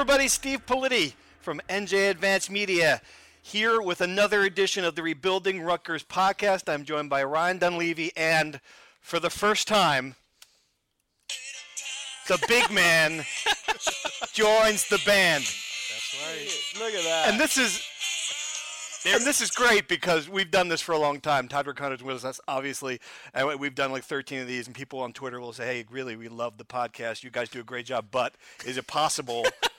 everybody. Steve Politi from NJ Advanced Media here with another edition of the Rebuilding Rutgers podcast. I'm joined by Ryan Dunleavy, and for the first time, the big man joins the band. That's right. Look at that. And this is and this is great because we've done this for a long time. Todderick Hunt's with us, obviously, and we've done like 13 of these. And people on Twitter will say, "Hey, really, we love the podcast. You guys do a great job, but is it possible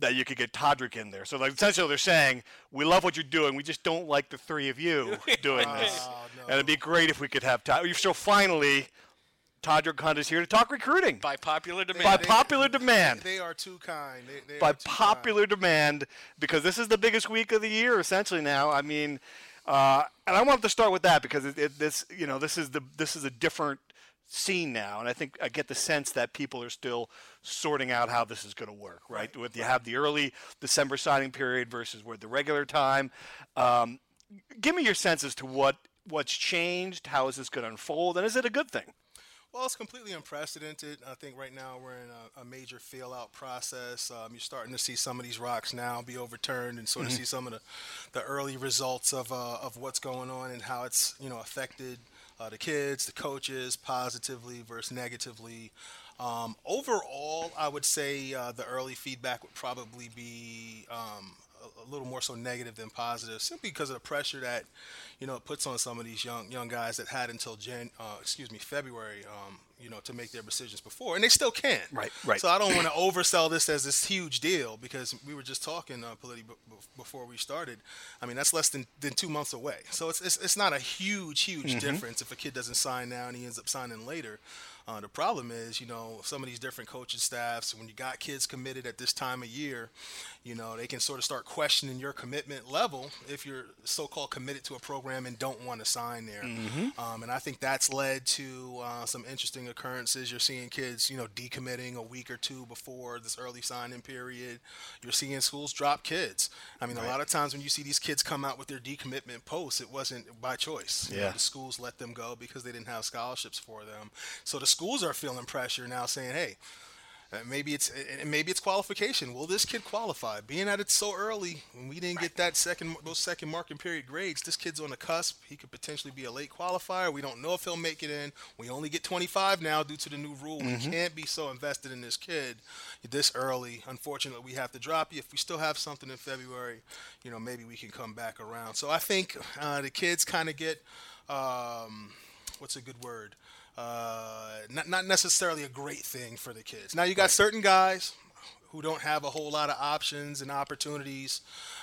that you could get Todderick in there?" So, like, essentially, they're saying, "We love what you're doing. We just don't like the three of you doing this." Oh, no. And it'd be great if we could have Todd. So finally, Todderick Hunt is here to talk recruiting by popular demand. by popular demand They are too kind. They, they by too popular demand because this is the biggest week of the year essentially now. I mean, uh, and I wanted to start with that because it, it, this you know this is the this is a different scene now, and I think I get the sense that people are still sorting out how this is going to work. Right, with you have the early December signing period versus where the regular time. Um, give me your sense as to what what's changed. How is this going to unfold, and is it a good thing? Well, it's completely unprecedented. I think right now we're in a, a major fail out process. Um, you're starting to see some of these rocks now be overturned and sort of see some of the, the early results of, uh, of what's going on and how it's you know affected uh, the kids, the coaches, positively versus negatively. Um, overall, I would say uh, the early feedback would probably be um, a, a little more so negative than positive, simply because of the pressure that you know it puts on some of these young young guys that had until Jan, uh, excuse me, February, um, you know, to make their decisions before, and they still can. Right, right. So I don't want to oversell this as this huge deal because we were just talking, uh, Politi, before we started. I mean, that's less than, than two months away. So it's, it's, it's not a huge, huge difference if a kid doesn't sign now and he ends up signing later. Uh, the problem is, you know, some of these different coaching staffs, when you got kids committed at this time of year, you know, they can sort of start questioning your commitment level if you're so-called committed to a program and don't want to sign there. Um, and I think that's led to uh, some interesting occurrences. You're seeing kids, you know, decommitting a week or two before this early signing period. You're seeing schools drop kids. I mean, a lot of times when you see these kids come out with their decommitment posts, it wasn't by choice. You know, Yeah. the schools let them go because they didn't have scholarships for them. So the schools are feeling pressure now, saying, "Hey, maybe it's and maybe it's qualification. Will this kid qualify? Being that it's so early, when we didn't get that second those second marking period grades, this kid's on the cusp. He could potentially be a late qualifier. We don't know if he'll make it in. We only get 25 now due to the new rule. We can't be so invested in this kid this early. Unfortunately, we have to drop you. If we still have something in February, you know, maybe we can come back around. So I think uh, the kids kind of get um, what's a good word? Uh, not not necessarily a great thing for the kids. Now you got certain guys who don't have a whole lot of options and opportunities.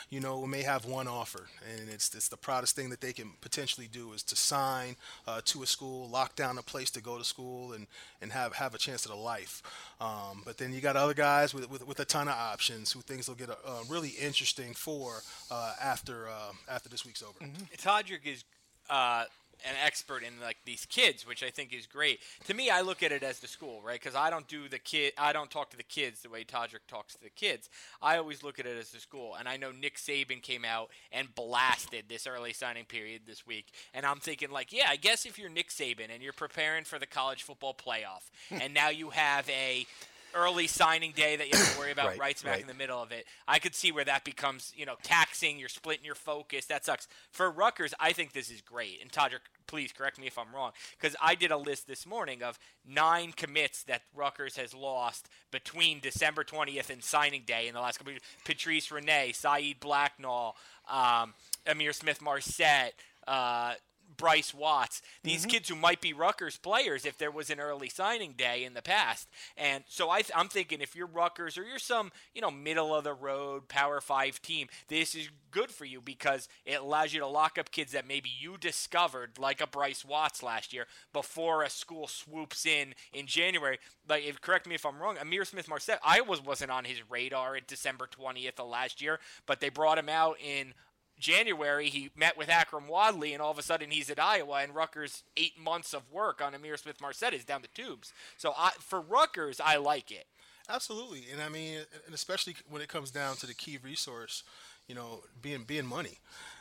You know, may have one offer, and it's it's the proudest thing that they can potentially do is to sign uh, to a school, lock down a place to go to school, and and have have a chance at a life. Um, but then you got other guys with, with, with a ton of options who things will get uh, really interesting for uh, after uh, after this week's over. Todderick is uh, an expert in like these kids, which I think is great. To me, I look at it as the school, right? Because I don't do the kid, I don't talk to the kids the way Todderick talks to the kids. I always look at it as the school, and I know Nick Saban came out and blasted this early signing period this week, and I'm thinking like, yeah, I guess if you're Nick Saban and you're preparing for the college football playoff, hmm. and now you have a early signing day that you have to worry about Right, right, smack right. in the middle of it. I could see where that becomes, you know, taxing. You're splitting your focus. That sucks. For Rutgers, I think this is great. And Todderick, please correct me if I'm wrong, because I did a list this morning of nine commits that Rutgers has lost between December 20th and signing day in the last couple of years. Patrice Rene, Saeed Blacknall, um, Ihmir Smith-Marsette, uh, Bryce Watts, these mm-hmm. kids who might be Rutgers players if there was an early signing day in the past. And so I th- I'm thinking if you're Rutgers or you're some, you know, middle of the road Power 5 team, this is good for you because it allows you to lock up kids that maybe you discovered like a Bryce Watts last year before a school swoops in in January. Like if correct me if I'm wrong, Ihmir Smith-Marsette, I was wasn't on his radar at December 20th of last year, but they brought him out in January, he met with Akrum Wadley, and all of a sudden he's at Iowa, and Rutgers' eight months of work on Ihmir Smith-Marsette is down the tubes. So I, for Rutgers, I like it. Absolutely, and I mean, and especially when it comes down to the key resource, you know, being being money.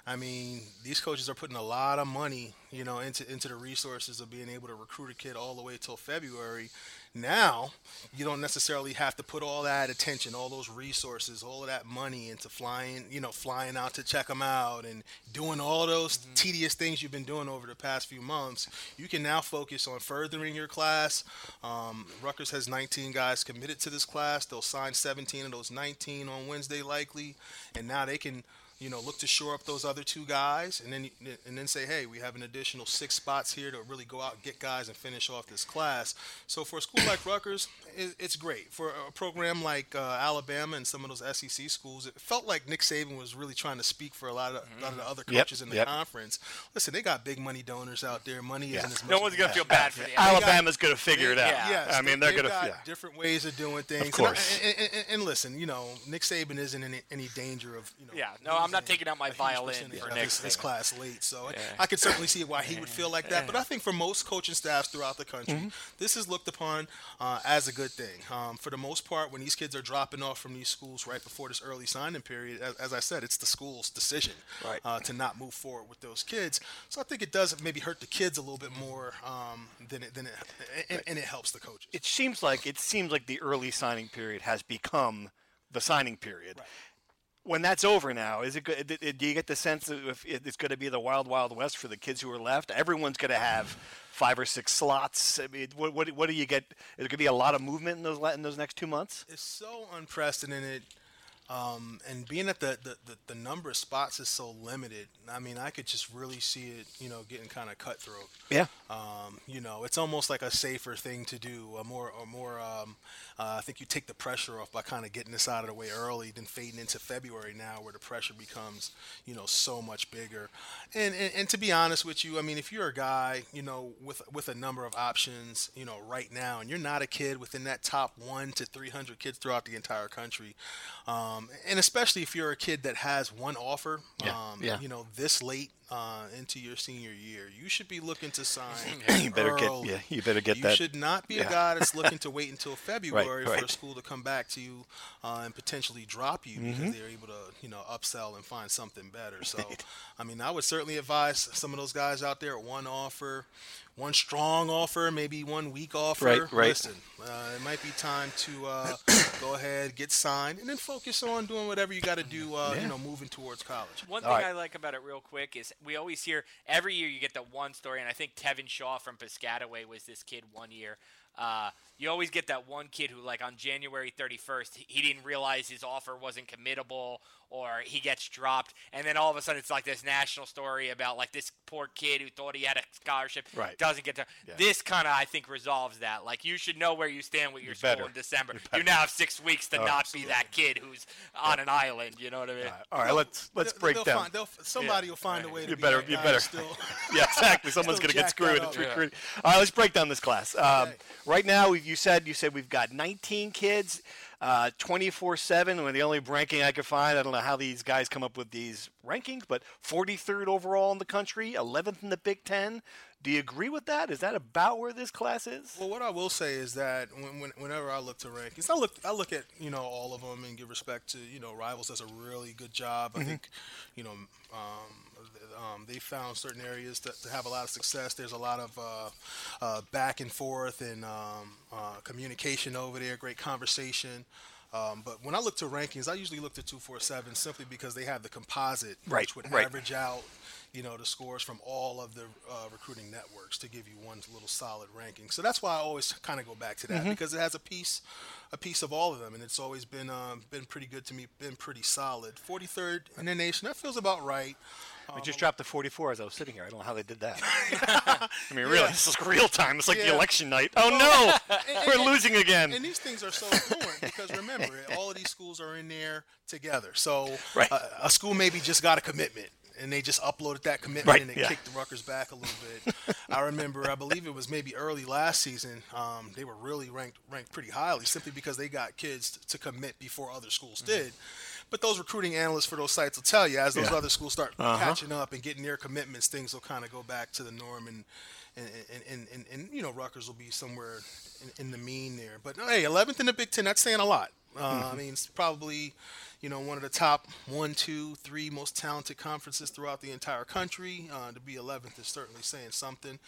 I mean, these coaches are putting a lot of money, you know, into into the resources of being able to recruit a kid all the way till February. Now, you don't necessarily have to put all that attention, all those resources, all of that money into flying, you know, flying out to check them out and doing all those tedious things you've been doing over the past few months. You can now focus on furthering your class. Um, Rutgers has 19 guys committed to this class. They'll sign 17 of those 19 on Wednesday, likely, and now they can you know, look to shore up those other two guys, and then and then say, hey, we have an additional six spots here to really go out and get guys and finish off this class. So for a school like Rutgers, it, it's great. For a program like uh, Alabama and some of those SEC schools, it felt like Nick Saban was really trying to speak for a lot of, a lot of the other Yep, coaches in the yep. conference. Listen, they got big money donors out there. Money isn't as much. No one's gonna feel bad for the Alabama's going to figure it out. Yeah. Yes, I mean, they- they're going to. got Yeah. different ways of doing things. Of course. And, I- and, and, and listen, you know, Nick Saban isn't in any danger of you know. Yeah, no, I'm not taking out my violin for of Nick his, his class late. So I could certainly see why he would feel like that. But I think for most coaching staffs throughout the country, Mm-hmm. this is looked upon uh, as a good thing. Um, for the most part, when these kids are dropping off from these schools right before this early signing period, as, as I said, it's the school's decision Right. uh, to not move forward with those kids. So I think it does maybe hurt the kids a little bit more um, than it than it, and, and it helps the coaches. It seems like it seems like the early signing period has become the signing period. When that's over now, is it? Do you get the sense that if it's going to be the wild, wild west for the kids who are left? Everyone's going to have five or six slots. I mean, what, what, what do you get? Is there going to be a lot of movement in those in those next two months? It's so unprecedented. Um, and being that the, the, the, the number of spots is so limited, I mean, I could just really see it, you know, getting kind of cutthroat. Yeah. Um, you know, it's almost like a safer thing to do, a more, a more. Um, uh, I think you take the pressure off by kind of getting this out of the way early, than fading into February now, where the pressure becomes, you know, so much bigger. And, and and to be honest with you, I mean, if you're a guy, you know, with with a number of options, you know, right now, and you're not a kid within that top one to 300 kids throughout the entire country, um, and especially if you're a kid that has one offer, Yeah, um, yeah. you know, this late uh, into your senior year, you should be looking to sign. You better get- early. yeah, you better get you that- should not be yeah. a guy that's looking to wait until February for right. a school to come back to you uh, and potentially drop you Mm-hmm. because they're able to, you know, upsell and find something better. So, I mean, I would certainly advise some of those guys out there one offer, one strong offer, maybe one weak offer. Right, right. Listen, uh, it might be time to uh, go ahead, get signed, and then focus on doing whatever you got to do, uh, you know, moving towards college. One All thing right. I like about it, real quick, is we always hear every year you get the one story, and I think Tevin Shaw from Piscataway was this kid one year. Uh, you always get that one kid who, like on January 31st, he- he didn't realize his offer wasn't committable, or he gets dropped, and then all of a sudden it's like this national story about like this poor kid who thought he had a scholarship Right. doesn't get to. Yeah. This kind of I think resolves that. Like you should know where you stand with your school better. in December. You You, now have six weeks to Oh, not be that kid who's on an island. You know what I mean? All right, let's let's They'll- break they'll down. Find, they'll, somebody will find a way to You be better- that you better. Still, yeah, exactly. Someone's going to get screwed. that It's recruiting. All right, let's break down this class. Um, Okay. Right now, you said you said we've got 19 kids. Uh, 24/7. When the only ranking I could find, I don't know how these guys come up with these rankings, but 43rd overall in the country, 11th in the Big Ten. Do you agree with that? Is that about where this class is? Well, what I will say is that when, when, whenever I look to rankings, I look I look at you know all of them and give respect to you know rivals does a really good job. I think you know um, um, they found certain areas to, to have a lot of success. There's a lot of uh, uh, back and forth and um, uh, communication over there, great conversation. Um, but when I look to rankings, I usually look to 247 simply because they have the composite, Right, which would right. average out, you know, the scores from all of the uh, recruiting networks to give you one little solid ranking. So that's why I always kind of go back to that Mm-hmm. because it has a piece, a piece of all of them, and it's always been um, been pretty good to me, been pretty solid. 43rd in the nation, that feels about right. I just dropped to 44 as I was sitting here. I don't know how they did that. I mean, really, this is real time. It's like the election night. Oh no, and- we're and- losing again. And these things are so important because remember, all of these schools are in there together. So Right. uh, a school maybe just got a commitment and they just uploaded that commitment Right, and it yeah. kicked the Rutgers back a little bit. I remember, I believe it was maybe early last season. Um, they were really ranked ranked pretty highly simply because they got kids to commit before other schools did. But those recruiting analysts for those sites will tell you as those Yeah. Uh-huh. other schools start catching up and getting their commitments, things will kind of go back to the norm and. And, and, and, and, you know Rutgers will be somewhere in, in the mean there, but hey, 11th in the Big Ten, that's saying a lot. Uh, I mean, it's probably, you know, one of the top one, two, three most talented conferences throughout the entire country. Uh, to be 11th is certainly saying something,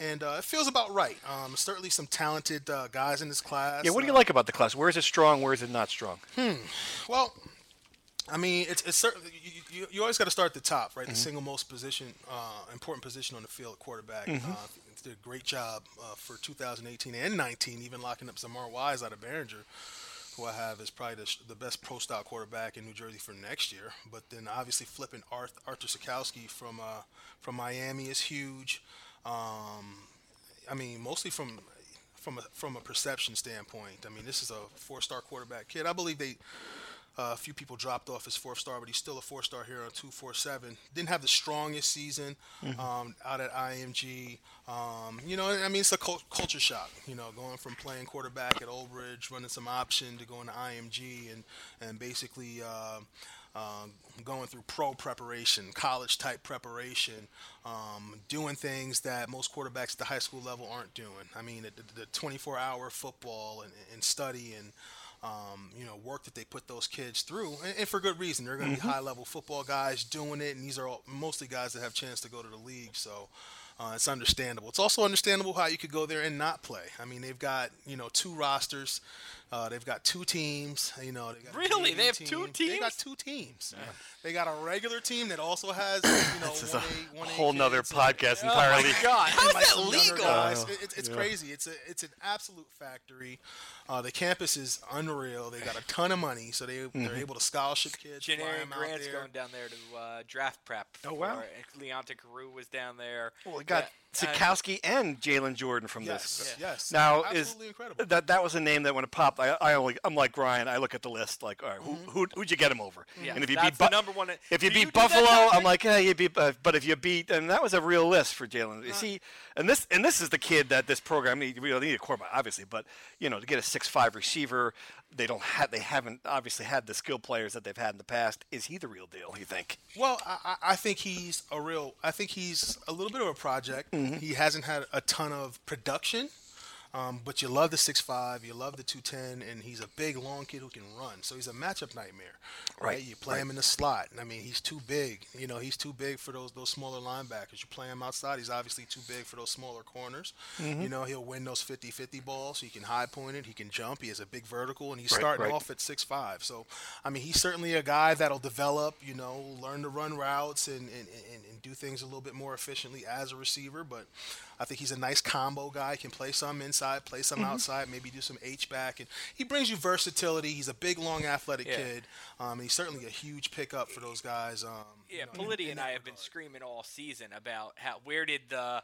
and uh, it feels about right. Um, certainly some talented uh, guys in this class. Yeah, what do you Uh, like about the class? Where is it strong? Where is it not strong? Hmm. Well, I mean, it's it's certainly you, you, you always got to start at the top, right? The Mm-hmm. single most position, uh, important position on the field, quarterback. Mm-hmm. Uh, did a great job uh, for 2018 and 19, even locking up Zamar Wise out of Behringer, who I have is probably the, the best pro style quarterback in New Jersey for next year. But then obviously flipping Arth, Artur Sitkowski from uh, from Miami is huge. Um, I mean, mostly from from a, from a perception standpoint. I mean, this is a four-star quarterback kid. I believe they uh, a few people dropped off his fourth star, but he's still a four-star here on two four seven. Didn't have the strongest season um, out at IMG. Um, you know, I mean, it's a cul- culture shock. You know, going from playing quarterback at Old Bridge, running some option, to going to IMG, and and basically. Uh, uh, going through pro preparation, college type preparation, um, doing things that most quarterbacks at the high school level aren't doing. I mean, the, the 24 hour football and, and study and um, you know work that they put those kids through, and, and for good reason. They're going to be high level football guys doing it, and these are all, mostly guys that have chance to go to the league. So. Uh, it's understandable. It's also understandable how you could go there and not play. I mean, they've got you know two rosters, uh, they've got two teams. You know, they got a Really? They have two team. They got two teams. They got a regular team that also has you know This is a 1A, 1A whole nother kids and- podcast Oh entirely. my God! How is that legal? guys. It- it's it's crazy. It's a it's an absolute factory. Uh, the campus is unreal. They got a ton of money, so they Mm-hmm. they're able to scholarship kids. fly Janarian 'em out Grant's there. going down there to uh, draft prep. Oh, wow. Leonte Carroo was down there. Well, we got Yeah, and- Sitkowski and Jalen Jordan from Yes, this. yes. Now absolutely is incredible. that that was a name that when it popped, I, I only I'm like Ryan. I look at the list like, all right, who, who who'd you get him over? Yeah, and if you beat the Bu- number one- if you Do you beat Buffalo, I'm like, yeah, you beat. Uh, but if you beat, and that was a real list for Jalen. You see, and this and this is the kid that this program need. We don't need a quarterback, obviously, but you know, to get a six five receiver, they don't have they haven't obviously had the skill players that they've had in the past. Is he the real deal? You think? Well, I, I think he's a real. I think he's a little bit of a project. Mm-hmm. He hasn't had a ton of production, um, but you love the six five, you love the two ten, and he's a big, long kid who can run. So he's a matchup nightmare. Right. Right, You play him in the slot. I mean, he's too big. You know, he's too big for those those smaller linebackers. You play him outside, he's obviously too big for those smaller corners. Mm-hmm. You know, he'll win those 50-50 balls. He can high point it. He can jump. He has a big vertical, and he's Right, starting right. off at six five. So, I mean, he's certainly a guy that'll develop. You know, learn to run routes and and, and, and do things a little bit more efficiently as a receiver. But I think he's a nice combo guy. Can play some inside, play some outside, maybe do some H back, and he brings you versatility. He's a big, long, athletic Yeah. kid. Um, and he's certainly a huge pickup for those guys. Um, Yeah, you know, Politi and that I have been screaming all season about how where did the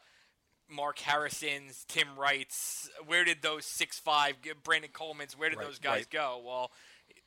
Mark Harrison's, Tim Wrights, where did those six five Brandon Coleman's, where did Right, those guys right. go? Well,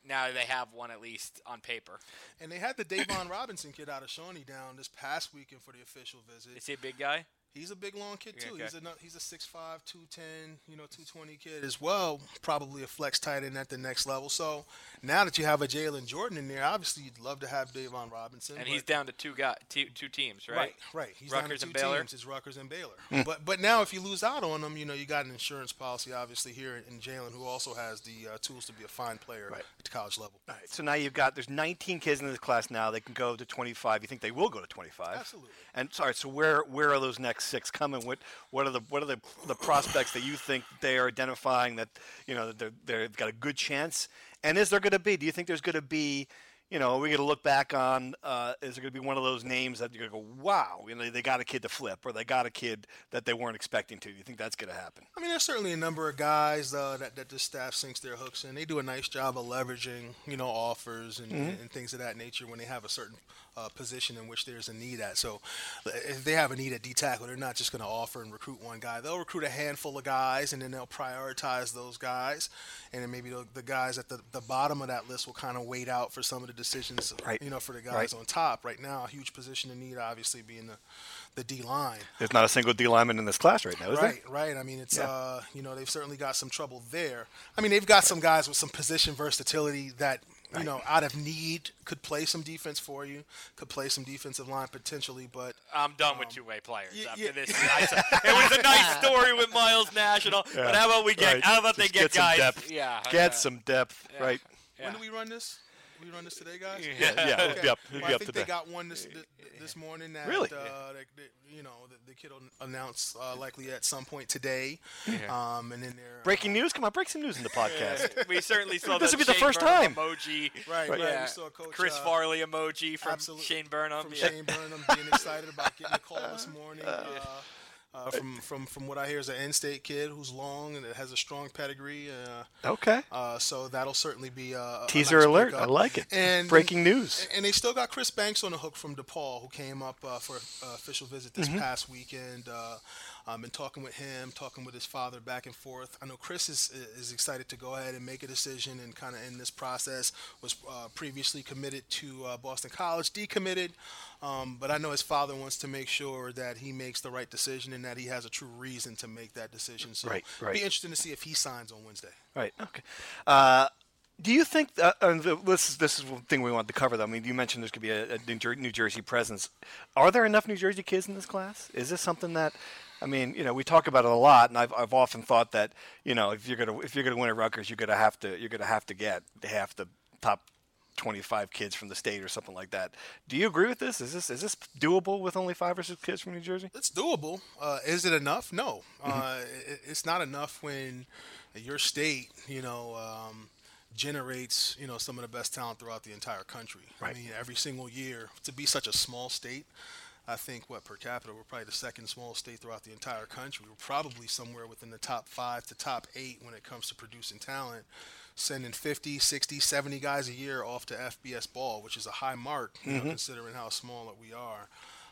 now they have one at least on paper. And they had the Davon Robinson kid out of Shawnee down this past weekend for the official visit. Is he a big guy? He's a big long kid too. Okay. He's a he's a 6'5", 210, you know, two twenty kid as well. Probably a flex tight end at the next level. So now that you have a Jalen Jordan in there, obviously you'd love to have Davon Robinson. And but- he's down to two guy, two, two teams, right? Right, right. He's down to Rutgers two and Baylor? teams. It's Rutgers and Baylor. But but now if you lose out on them, you know you got an insurance policy obviously here in Jalen, who also has the uh, tools to be a fine player Right. at the college level. All right, so now you've got there's 19 kids in this class now. They can go to 25. You think they will go to 25? Absolutely. And sorry, so where where are those next six coming? What what are the what are the the prospects that you think they are identifying that you know that they're they've got a good chance? And is there going to be? Do you think there's going to be? You know, we're going to look back on. Uh, is there going to be one of those names that you're going to go, wow, you know, they got a kid to flip, or they got a kid that they weren't expecting to? Do you think that's going to happen? I mean, there's certainly a number of guys uh, that that the staff sinks their hooks in. They do a nice job of leveraging, you know, offers and, and things of that nature when they have a certain uh, position in which there's a need at. So, if they have a need at D tackle, they're not just going to offer and recruit one guy. They'll recruit a handful of guys, and then they'll prioritize those guys, and then maybe the, the guys at the, the bottom of that list will kind of wait out for some of the decisions, Right. you know, for the guys Right. on top. Right now, a huge position of need, obviously, being the the D line. There's not a single D lineman in this class right now, is there? Right, right. I mean, it's Yeah. uh, you know, they've certainly got some trouble there. I mean, they've got some guys with some position versatility that you know, out of need, could play some defense for you, could play some defensive line potentially, but I'm done with two-way players y- after y- this. It was a nice story with Miles National, but how about we get? Right. How about they Just get, get some guys? depth. Yeah, Get uh, some depth, yeah. right? yeah. when do we run this? We run this today, guys. Yeah, yeah, it'll Okay. be Well, be I think today. they got one this th- this morning. That, Really? Uh, that, that, you know, the, the kid will announce uh, likely at some point today. Um, and then they're Breaking news? Come on, break some news in the podcast. we certainly saw This would be the Shane first Burnham time. emoji. Right, right. Yeah. We saw Coach Chris uh, Farley emoji from Absolutely. Shane Burnham. from yeah. Shane Burnham being excited about getting a call this morning. Uh, uh, from from from what I hear is an in-state kid who's long and has a strong pedigree. Uh, okay. uh, so that'll certainly be a, a Teaser nice alert. pickup. I like it. And Breaking news. And they still got Chris Banks on the hook from DePaul, who came up uh, for uh, official visit Mm-hmm. this past weekend. I've been talking with him, talking with his father back and forth. I know Chris is, is excited to go ahead and make a decision and kind of in this process. Was uh, previously committed to uh, Boston College, decommitted, um, but I know his father wants to make sure that he makes the right decision and that he has a true reason to make that decision. So Right, right. be interesting to see if he signs on Wednesday. Right. Okay. Uh, do you think that, uh, this is this is one thing we wanted to cover? Though I mean, you mentioned there's going to be a, a New Jersey presence. Are there enough New Jersey kids in this class? Is this something that, I mean, you know, we talk about it a lot, and I've, I've often thought that you know if you're gonna if you're gonna win at Rutgers, you're gonna have to you're gonna have to get half the top 25 kids from the state or something like that. Do you agree with this? Is this is this doable with only five or six kids from New Jersey? It's doable. Uh, is it enough? No. Uh, it, it's not enough when your state, you know, um, generates, you know, some of the best talent throughout the entire country. Right. I mean, every single year to be such a small state. I think what per capita we're probably the second smallest state throughout the entire country. We're probably somewhere within the top five to top eight when it comes to producing talent. Sending 50, 60, 70 guys a year off to FBS ball, which is a high mark, you know, mm-hmm. considering how small that we are.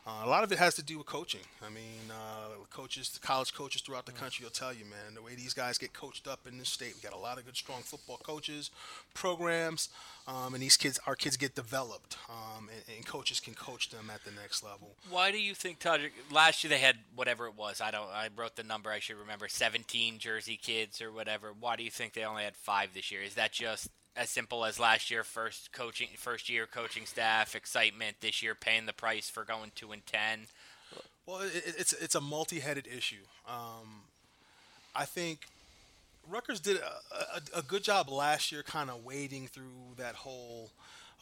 Uh, a lot of it has to do with coaching. I mean, uh, coaches, college coaches throughout the country will tell you, man, the way these guys get coached up in this state, we got a lot of good, strong football coaches, programs, um, and these kids, our kids get developed, um, and, and coaches can coach them at the next level. Why do you think Todd? Last year they had whatever it was. I don't. I wrote the number. I should remember. 17 Jersey kids or whatever. Why do you think they only had five this year? Is that just as simple as last year? First coaching, first year coaching staff excitement. This year paying the price for going two and ten. Well, it, it- it's it's a multi-headed issue. Um, I think Rutgers did a, a, a good job last year, kind of wading through that whole.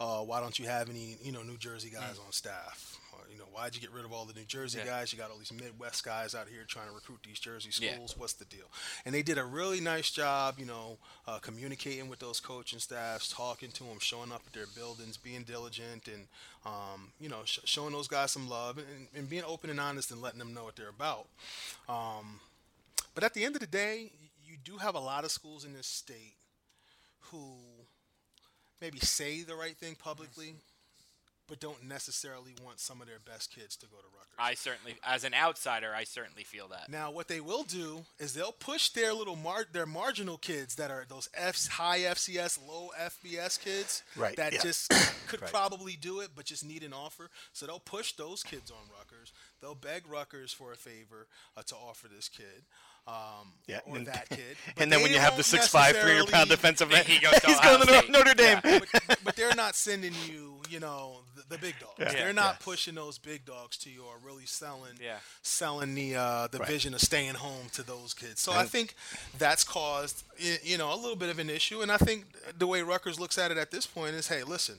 Uh, why don't you have any, you know, New Jersey guys on staff? Know, why'd you get rid of all the New Jersey Yeah. guys? You got all these Midwest guys out here trying to recruit these Jersey Yeah. schools. What's the deal? And they did a really nice job, you know, uh, communicating with those coaching staffs, talking to them, showing up at their buildings, being diligent, and um, you know, sh- showing those guys some love and, and being open and honest and letting them know what they're about. Um, but at the end of the day, you do have a lot of schools in this state who maybe say the right thing publicly, but don't necessarily want some of their best kids to go to Rutgers. I certainly, as an outsider, I certainly feel that. Now, what they will do is they'll push their little mar- their marginal kids that are those F high FCS, low FBS kids Right, that yeah. just could Right. probably do it, but just need an offer. So they'll push those kids on Rutgers. They'll beg Rutgers for a favor uh, to offer this kid. Um, Yeah, or and- that kid. But And then when you have the won't 6'5", 300 pound defensive man, He goes to he's Ohio going to Notre Dame. but, but they're not sending you, you know, the, the big dogs. Yeah. They're not Yes. pushing those big dogs to you or really selling, Yeah. selling the uh, the Right. vision of staying home to those kids. So I think that's caused, you know, a little bit of an issue. And I think the way Rutgers looks at it at this point is, hey, listen.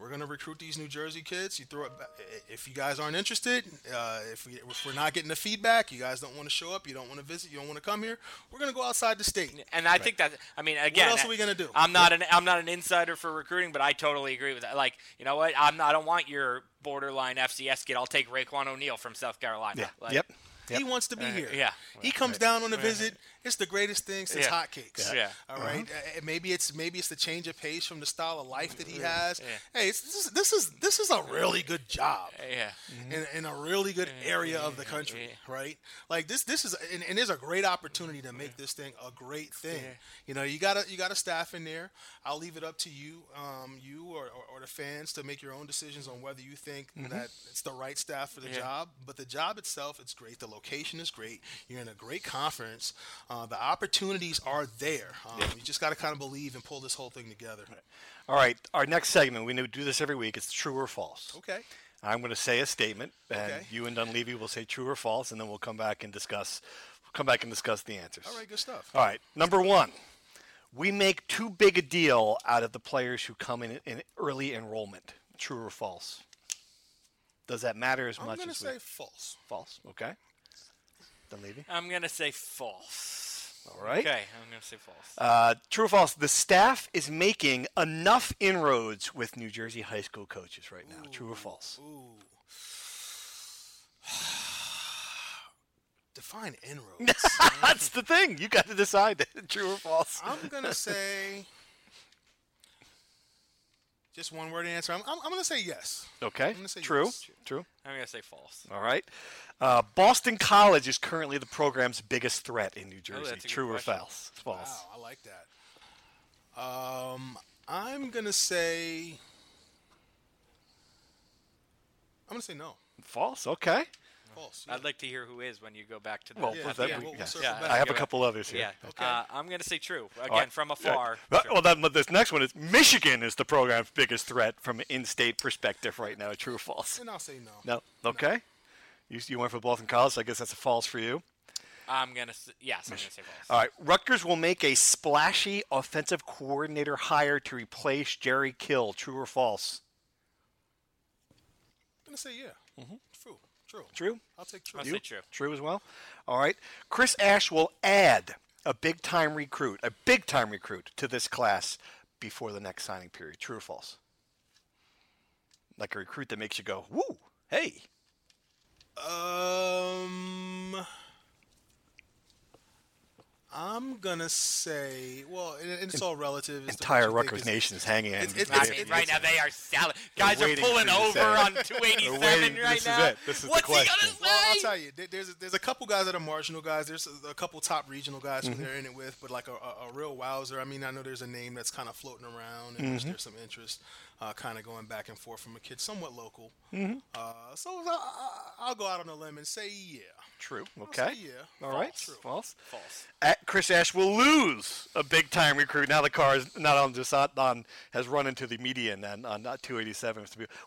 We're gonna recruit these New Jersey kids. You throw it. Back. If you guys aren't interested, uh, if, we, if we're not getting the feedback, you guys don't want to show up, you don't want to visit, you don't want to come here. We're gonna go outside the state. And I think that I mean again, what else are we gonna do? I'm not an I'm not an insider for recruiting, but I totally agree with that. Like, you know what? I'm not, I don't want your borderline FCS kid. I'll take Raekwon O'Neal from South Carolina. Yeah. Like, yep. He wants to be Uh, here. yeah. He comes down on a visit. It's the greatest thing since Yeah. hotcakes. Yeah. All right? Uh-huh. Uh, maybe it's maybe it's the change of pace from the style of life that he mm-hmm. has. Yeah. Hey, it's, this, is, this is this is a really good job. Uh, yeah. Mm-hmm. In, in a really good mm-hmm. area of the country, right? Like this, this is, and, and there's a great opportunity to make this thing a great thing. You know, you gotta, you got a staff in there. I'll leave it up to you, um, you or, or, or the fans to make your own decisions on whether you think that it's the right staff for the Yeah. job. But the job itself, it's great. The location is great. You're in a great conference. Uh, the opportunities are there. Um, You just got to kind of believe and pull this whole thing together. All right. Our next segment, we do this every week. It's true or false. Okay. I'm going to say a statement, and Okay. you and Dunleavy will say true or false, and then we'll come back and discuss. We'll come back and discuss the answers. All right. Good stuff. All right. Number one, we make too big a deal out of the players who come in in early enrollment. True or false? Does that matter as much as I'm going to say we? false. False. Okay. Dunleavy. I'm gonna say false. All right. Okay, I'm gonna say false. Uh, true or false? The staff is making enough inroads with New Jersey high school coaches right now. True or false? Ooh. Define inroads. That's the thing. You got to decide. True or false? I'm gonna say just one word answer. I'm, I'm, I'm gonna say yes. Okay. gonna say True. yes. True. I'm gonna say false. All right. Uh, Boston College is currently the program's biggest threat in New Jersey. Oh, that's a good True or question. false? False. Wow, I like that. Um, I'm gonna say. I'm gonna say no. False. Okay. False. yeah. I'd like to hear who is when you go back to the. Well, Yeah, that yeah, we- we'll- we'll yeah. circle Yeah, back. I have a couple others here. Yeah. Okay. Uh, I'm gonna say true. Again, All right. from afar. true. well, then this next one is Michigan is the program's biggest threat from an in-state perspective right now. True or false? And I'll say no. No. Okay. You, you went for Boston College, so I guess that's a false for you. I'm gonna. s- Yes, I'm gonna say false. All right. Rutgers will make a splashy offensive coordinator hire to replace Jerry Kill. True or false? I'm gonna say yeah. True. True. True. I'll take true. I'll You? say true. True as well. All right. Chris Ash will add a big time recruit, a big time recruit to this class before the next signing period. True or false? Like a recruit that makes you go, "Woo, hey." Um, I'm gonna say, well, and, and it's all relative. as to what Entire you think Rutgers Nation is hanging in. it's- it's- it's- right now they are selling. Guys are pulling for you to over on 287 waiting. right This is now. it. This is the What's he question. gonna say? Well, I'll tell you, there- there's there's a couple guys that are marginal guys. There's a, a couple top regional guys Mm-hmm. who they're in it with, but like a, a, a real wowzer. I mean, I know there's a name that's kind of floating around, and Mm-hmm. which there's some interest, uh, kind of going back and forth from a kid, somewhat local. Mm-hmm. Uh, so I, I'll go out on a limb and say yeah. True. Okay. yeah. All right. True. False. False. Uh, Chris Ash will lose a big time recruit. Now the car is not on on has run into the median and on not 287.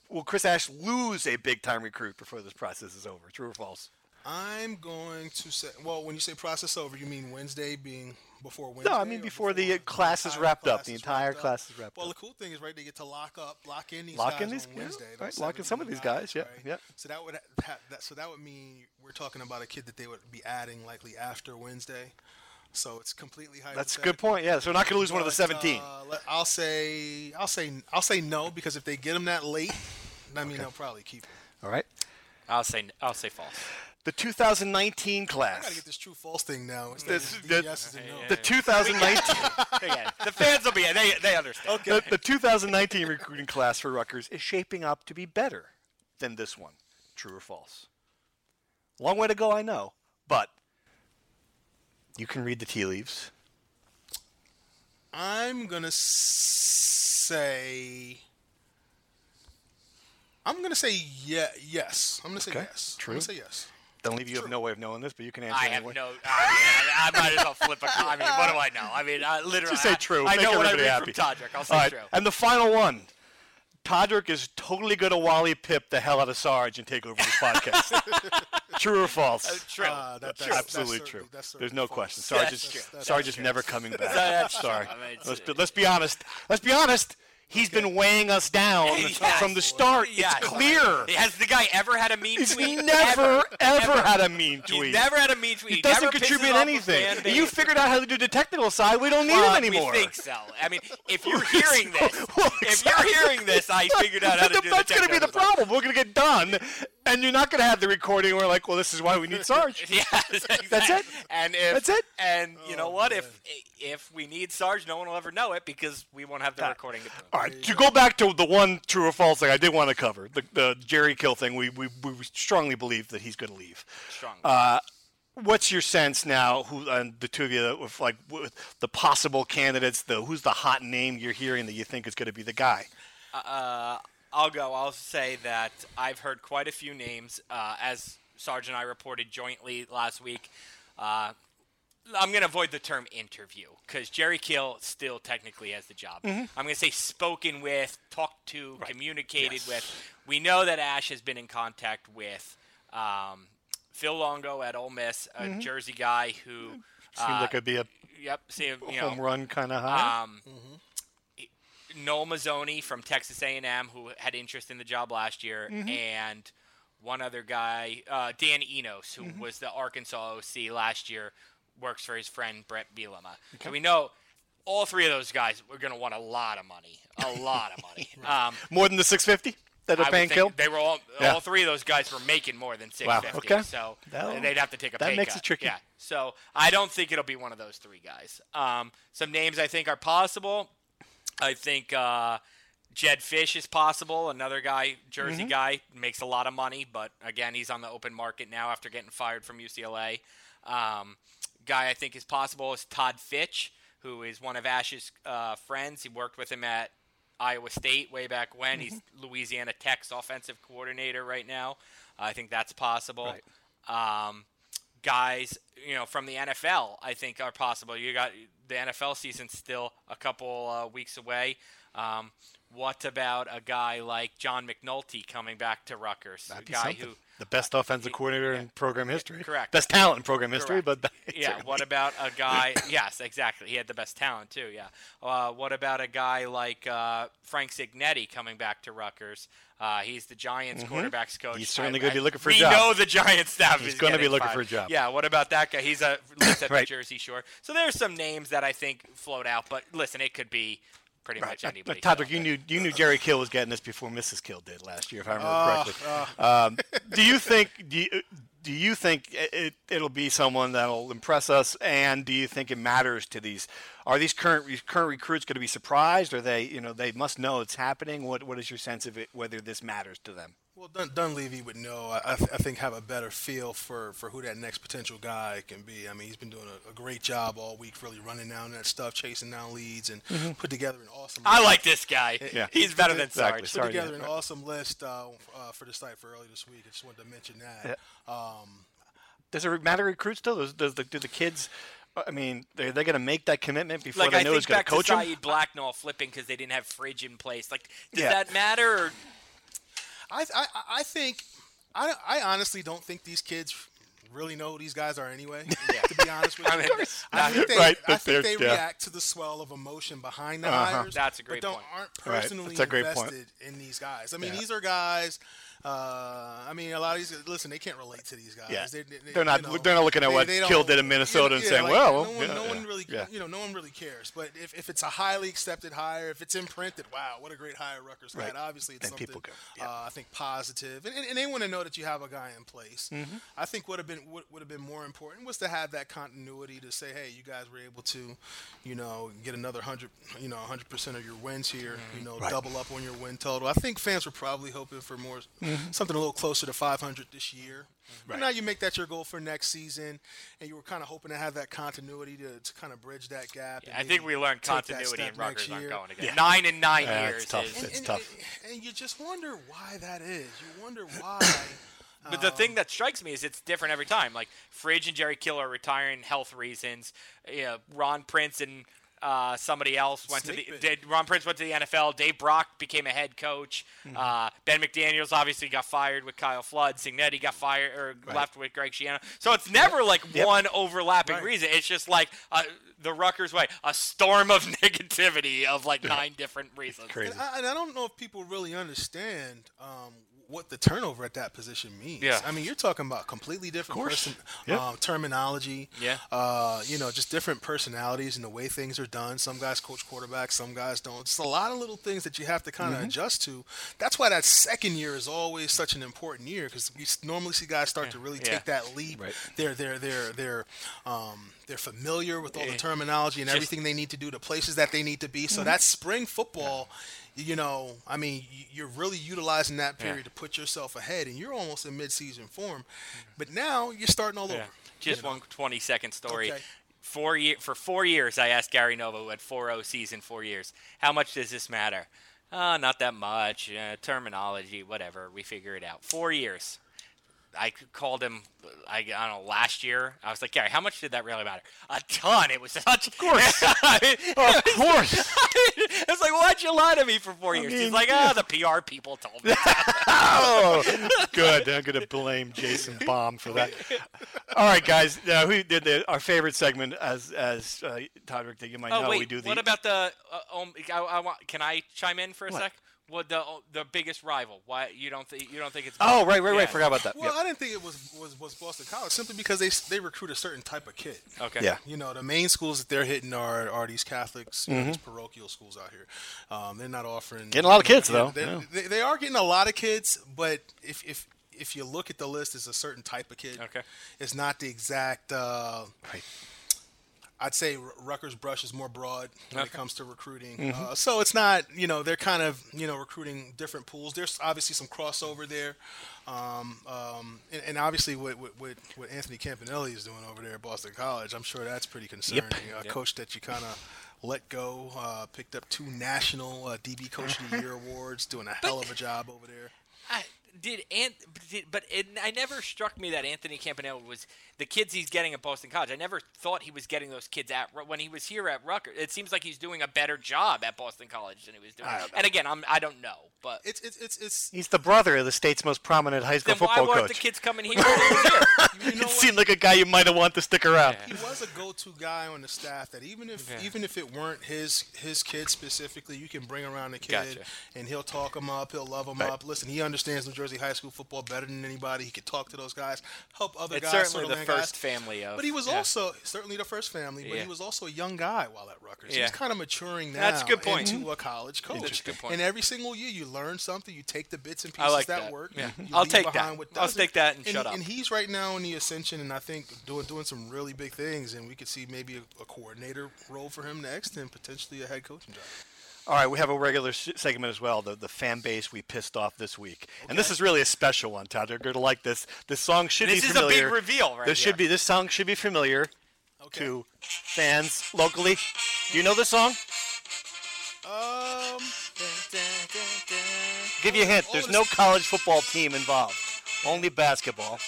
Will Chris Ash lose a big time recruit before this process is over? True or false? I'm going to say, well, when you say process over, you mean Wednesday being before Wednesday? No, I mean or before the, uh, class is wrapped up. The entire class is wrapped up. Well, the cool thing is, right, they get to lock up, lock in these Lock guys in these- on yeah, right, lock in some of these guys, yeah, right? yeah. So that would ha- that, so that would mean we're talking about a kid that they would be adding likely after Wednesday. So it's completely high. That's a good point. Yeah, so we're not going to lose one of the 17. Uh, let- I'll say, I'll say, I'll say no because if they get him that late, I mean they'll probably keep him. All right. I'll say. I'll say false. The 2019 class. I gotta get this true false thing now. Instead This- of the- yeses. The 2019. The fans will be. They they understand. the, the 2019 recruiting class for Rutgers is shaping up to be better than this one. True or false? Long way to go, I know, but you can read the tea leaves. I'm gonna say. I'm gonna say yeah, yes. I'm gonna say Okay, yes. true. I'm gonna say yes. Don't leave you have no way of knowing this, but you can answer I have anyway. no. I, mean, I, I might as well flip a. I mean, what do I know? I mean, I literally. Just say I- true. I Make know what I everybody read happy. from Todderick. I'll say All right, true. and the final one. Todderick is totally going to Wally Pipp the hell out of Sarge and take over this podcast. true or false? True. Uh, that, that's, Absolutely that's true. that's There's no false. question. Sarge That's is, true. That's Sarge true. is never coming back. That's true. Sorry. I mean, let's, be, let's be honest. Let's be honest. He's been weighing us down Yes. from the start. Yes. It's clear. Has the guy ever had a mean He's tweet? never, ever, had a mean He tweet. never had a mean tweet. He doesn't never contribute anything. You figured out how to do the technical side. We don't need Well, him anymore. We think so. I mean, if you're hearing this, Well, if you're hearing this, I figured out how to do the That's going to be the problem. We're going to get done, and you're not going to have the recording. We're like, well, this is why we need Sarge. Yes, exactly. That's it? And if That's it? And you know Oh, what? man. If if we need Sarge, no one will ever know it because we won't have the recording. All right, to go back to the one true or false thing I did want to cover, the, the Jerry Kill thing, we, we, we strongly believe that he's going to leave. Strong. Uh, what's your sense now, who and the two of you, with like with the possible candidates, the who's the hot name you're hearing that you think is going to be the guy? Uh, I'll go. I'll say that I've heard quite a few names, uh, as Sarge and I reported jointly last week. Uh, I'm going to avoid the term interview because Jerry Kill still technically has the job. Mm-hmm. I'm going to say spoken with, talked to, communicated with. We know that Ash has been in contact with um, Phil Longo at Ole Miss, a Jersey guy who. Mm-hmm. Seems uh, like it'd be a Yep. See, you know, home run kind of high. um, Noel Mazzone from Texas A&M, who had interest in the job last year, and one other guy, uh, Dan Enos, who was the Arkansas OC last year, works for his friend Bret Bielema. So we know all three of those guys are going to want a lot of money, a lot of money. um, More than the 650 that they're paying Kill? They were all Yeah. all three of those guys were making more than six fifty. Wow, okay. So That'll- they'd have to take a that pay makes cut. it tricky. Yeah. So I don't think it'll be one of those three guys. Um, some names I think are possible. I think uh, Jedd Fisch is possible. Another guy, Jersey Mm-hmm. guy, makes a lot of money, but again, he's on the open market now after getting fired from UCLA. Um, guy I think is possible is Todd Fitch, who is one of Ash's uh, friends. He worked with him at Iowa State way back when. He's Mm-hmm. Louisiana Tech's offensive coordinator right now. I think that's possible. Um, guys, you know, from the NFL, I think are possible. You got the NFL season's still a couple uh, weeks away. Um, what about a guy like John McNulty coming back to Rutgers? That'd be something. who the best offensive coordinator in program history. Correct. Best talent in program history, Correct. but yeah. certainly- What about a guy? yes, exactly. He had the best talent too. Yeah. Uh, what about a guy like uh, Frank Cignetti coming back to Rutgers? Uh, he's the Giants quarterbacks coach. Mm-hmm. He's certainly gonna be looking for a we job. know the Giants staff He's is gonna be looking fired. for a job. Yeah. What about that guy? He's a lives at Right. the Jersey Shore. So there's some names that I think float out. But listen, it could be pretty much Uh, anybody. Todderick, you knew you knew Jerry Kill was getting this before Mrs. Kill did last year, if I remember Ah, correctly. Um, do you think do you, do you think it, it'll be someone that'll impress us, and do you think it matters to these? Are these current current recruits going to be surprised? Are they you know they must know it's happening? What what is your sense of it? Whether this matters to them? Well, Dun- Dunleavy would know. I, I th- I think have a better feel for, for who that next potential guy can be. I mean, he's been doing a, a great job all week, really running down that stuff, chasing down leads, and put together an awesome. I like this guy. Yeah. He's better than Exactly. Put Sorry, together yeah. an awesome list uh, uh, for the site for early this week. I just wanted to mention that. Um, Does it matter recruits still? Does, does the do the kids? I mean, are they going to make that commitment before Like they I know think who's going back to coach to them? Saeed Blacknall flipping because they didn't have fridge in place. Like, does Yeah. that matter? Or I, I I think I, I honestly don't think these kids really know who these guys are anyway. To be honest with you, I mean, I think they, Right, I think they yeah. react to the swell of emotion behind the Uh-huh. hires. That's a great but don't, point. aren't Right, personally that's a great point. invested in these guys. I mean, Yeah. these are guys Uh, I mean, a lot of these listen, they can't relate to these guys. Yeah. They, they, They're not- you know, they're not looking at what they Kill don't- did in Minnesota yeah, and saying, like, well, no one, yeah, no one really, you know, no one really cares. But if, if it's a highly accepted hire, if it's imprinted, wow, what a great hire Rutgers got. Right. Obviously, it's Then something people go, yeah. uh, I think positive, and, and, and they want to know that you have a guy in place. Mm-hmm. I think would have been would, would have been more important was to have that continuity to say, hey, you guys were able to, you know, get another hundred, you know, hundred percent of your wins here, you know, Mm-hmm. Right. double up on your win total. I think fans were probably hoping for more, Mm-hmm. Mm-hmm. something a little closer to 500 this year. Mm-hmm. But now you make that your goal for next season, and you were kind of hoping to have that continuity to, to kind of bridge that gap. and I think we learned continuity step and Rutgers aren't going again. Yeah. Nine and nine Yeah, years it's tough. is- And, It's and, tough. And, and you just wonder why that is. You wonder why. But the thing um, that strikes me is it's different every time. Like Fridge and Jerry Kill are retiring health reasons. Yeah, Ron Prince and uh, somebody else went Snake to bit. the. Did, Ron Prince went to the NFL. Dave Brock became a head coach. Mm-hmm. Uh, ben McDaniels obviously got fired with Kyle Flood. Cignetti got fired or left with Greg Schiano. So it's never like one overlapping Right. reason. It's just like uh, the Rutgers way, a storm of negativity of like nine different reasons. And I, and I don't know if people really understand um, what the turnover at that position means. Yeah. I mean, you're talking about completely different person, Yeah. um, terminology. Yeah. Uh, you know, just different personalities and the way things are done. Some guys coach quarterbacks, some guys don't. It's a lot of little things that you have to kind of Mm-hmm. adjust to. That's why that second year is always such an important year because we normally see guys start to really Yeah. take that leap. Right. They're they're they're they're um, they're familiar with all the terminology and Just- everything they need to do, the places that they need to be. So Mm-hmm. that spring football, you know, I mean, you're really utilizing that period Yeah. to put yourself ahead, and you're almost in mid-season form. But now you're starting all Yeah. over. Just you know? one 20 second story. Okay. Four year, for four years, I asked Gary Nova, who had 4 season, four years, how much does this matter? Uh, not that much. Uh, terminology, whatever. We figure it out. Four years. I called him, I, I don't know, last year. I was like, Gary, how much did that really matter? A ton. It was such. Of course. Of course. it's like, why'd you lie to me for four years? He's like, ah, the PR people told me. oh, good. I'm going to blame Jason Baum for that. All right, guys. Uh, we did the, our favorite segment, as as uh, Todderick, that you might Oh know. wait, we do the. what about the? Uh, um, I, I want. Can I chime in for a What? sec? What the the biggest rival? Why you don't think you don't think it's? Oh, right, right, right. Yeah. Forgot about that. Well, Yep. I didn't think it was, was was Boston College simply because they they recruit a certain type of kid. Okay. Yeah. You know, the main schools that they're hitting are are these Catholics, you know, these parochial schools out here. Um, they're not offering Mm-hmm. Getting a lot of kids, you know, though. they're- Yeah. They, they are getting a lot of kids, but if if if you look at the list, it's a certain type of kid. Okay. It's not the exact. Uh, Right. I'd say Ru- Rutgers brush is more broad when it comes to recruiting. Mm-hmm. Uh, so it's not, you know, they're kind of, you know, recruiting different pools. There's obviously some crossover there. Um, um, and, and obviously what, what, what, Anthony Campanile is doing over there at Boston College, I'm sure that's pretty concerning. A coach that you kind of let go, uh, picked up two national uh, DB Coach of the Year awards, doing a hell of a job over there. I, did Ant, did, but it, I never struck me that Anthony Campanile was the kids he's getting at Boston College. I never thought he was getting those kids at when he was here at Rutgers. It seems like he's doing a better job at Boston College than he was doing. I don't know. And again, I'm I don't know, but It's, it's, it's, it's He's the brother of the state's most prominent high school then why football weren't coach. the kids coming here when he was here? you know it what? seemed like a guy you might have wanted to stick around. he was a go-to guy on the staff that even if Yeah. even if it weren't his his kid specifically, you can bring around the kid Gotcha. and he'll talk him up, he'll love him Right. up. Listen, he understands New Jersey high school football better than anybody. He could talk to those guys, help other It's guys. certainly sort the of land first guys. family of. But he was yeah. also certainly the first family, but Yeah. he was also a young guy while at Rutgers. Yeah. He's kind of maturing now That's a good point. into a college coach. That's a good point. And every single year you learn something, you take the bits and I pieces like that, that. work. Yeah. I'll take that. what I'll take that and and shut up. And he's right now in the ascension, and I think doing doing some really big things. And we could see maybe a, a coordinator role for him next, and potentially a head coaching job. All right, we have a regular sh- segment as well, the, the fan base we pissed off this week. And this is really a special one, Todd. You're going to like this. This song should This be familiar. This is a big reveal right This should be this song should be familiar Okay. to fans locally. Do you know this song? Give you a hint. There's no college football team involved. Only basketball.